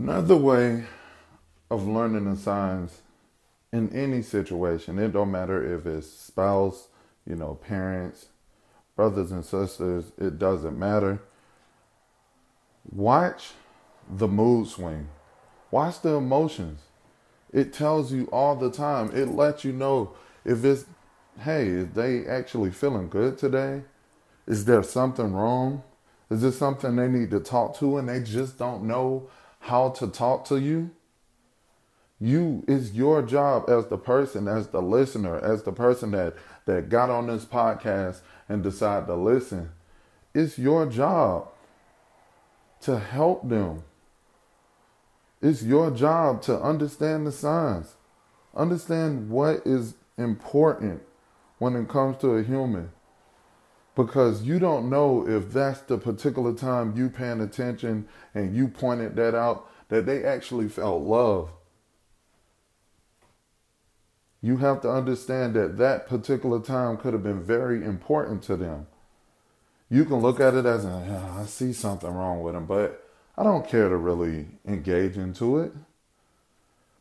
Another way of learning the signs in any situation, it don't matter if it's spouse, you know, parents, brothers and sisters, it doesn't matter. Watch the mood swing. Watch the emotions. It tells you all the time. It lets you know if it's, hey, is they actually feeling good today? Is there something wrong? Is this something they need to talk to and they just don't know how to talk to you? You it's your job as the person, as the listener, as the person that that got on this podcast and decided to listen. It's your job to help them. It's your job to understand the signs. Understand what is important when it comes to a human. Because you don't know if that's the particular time you paying attention and you pointed that out that they actually felt love. You have to understand that that particular time could have been very important to them. You can look at it as, ah, I see something wrong with them, but I don't care to really engage into it.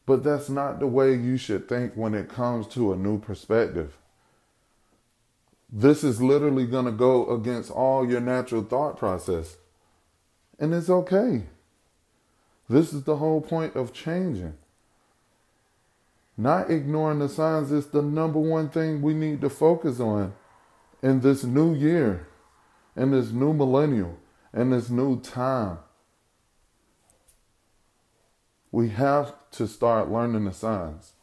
But that's not the way you should think when it comes to a new perspective. This is literally going to go against all your natural thought process. And it's okay. This is the whole point of changing. Not ignoring the signs is the number one thing we need to focus on in this new year, in this new millennial, in this new time. We have to start learning the signs.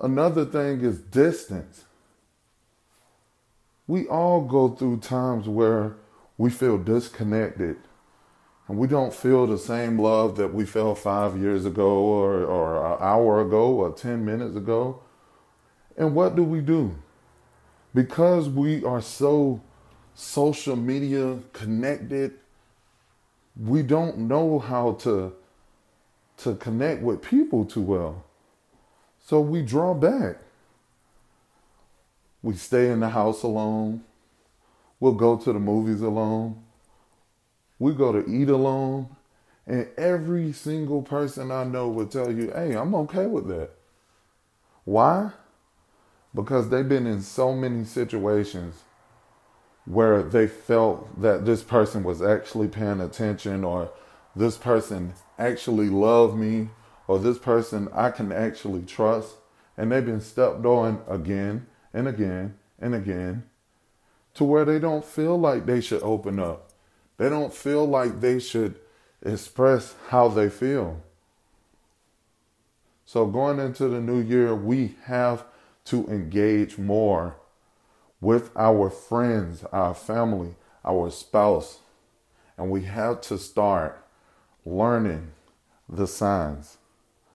Another thing is distance. We all go through times where we feel disconnected and we don't feel the same love that we felt five years ago or, or an hour ago or 10 minutes ago. And what do we do? Because we are so social media connected we don't know how to to connect with people too well. So we draw back. We stay in the house alone. We'll go to the movies alone. We go to eat alone. And every single person I know will tell you, hey, I'm okay with that. Why? Because they've been in so many situations where they felt that this person was actually paying attention or this person actually loved me or this person I can actually trust. And they've been stepped on again and again and again to where they don't feel like they should open up. They don't feel like they should express how they feel. So, going into the new year, we have to engage more with our friends, our family, our spouse. And we have to start learning the signs.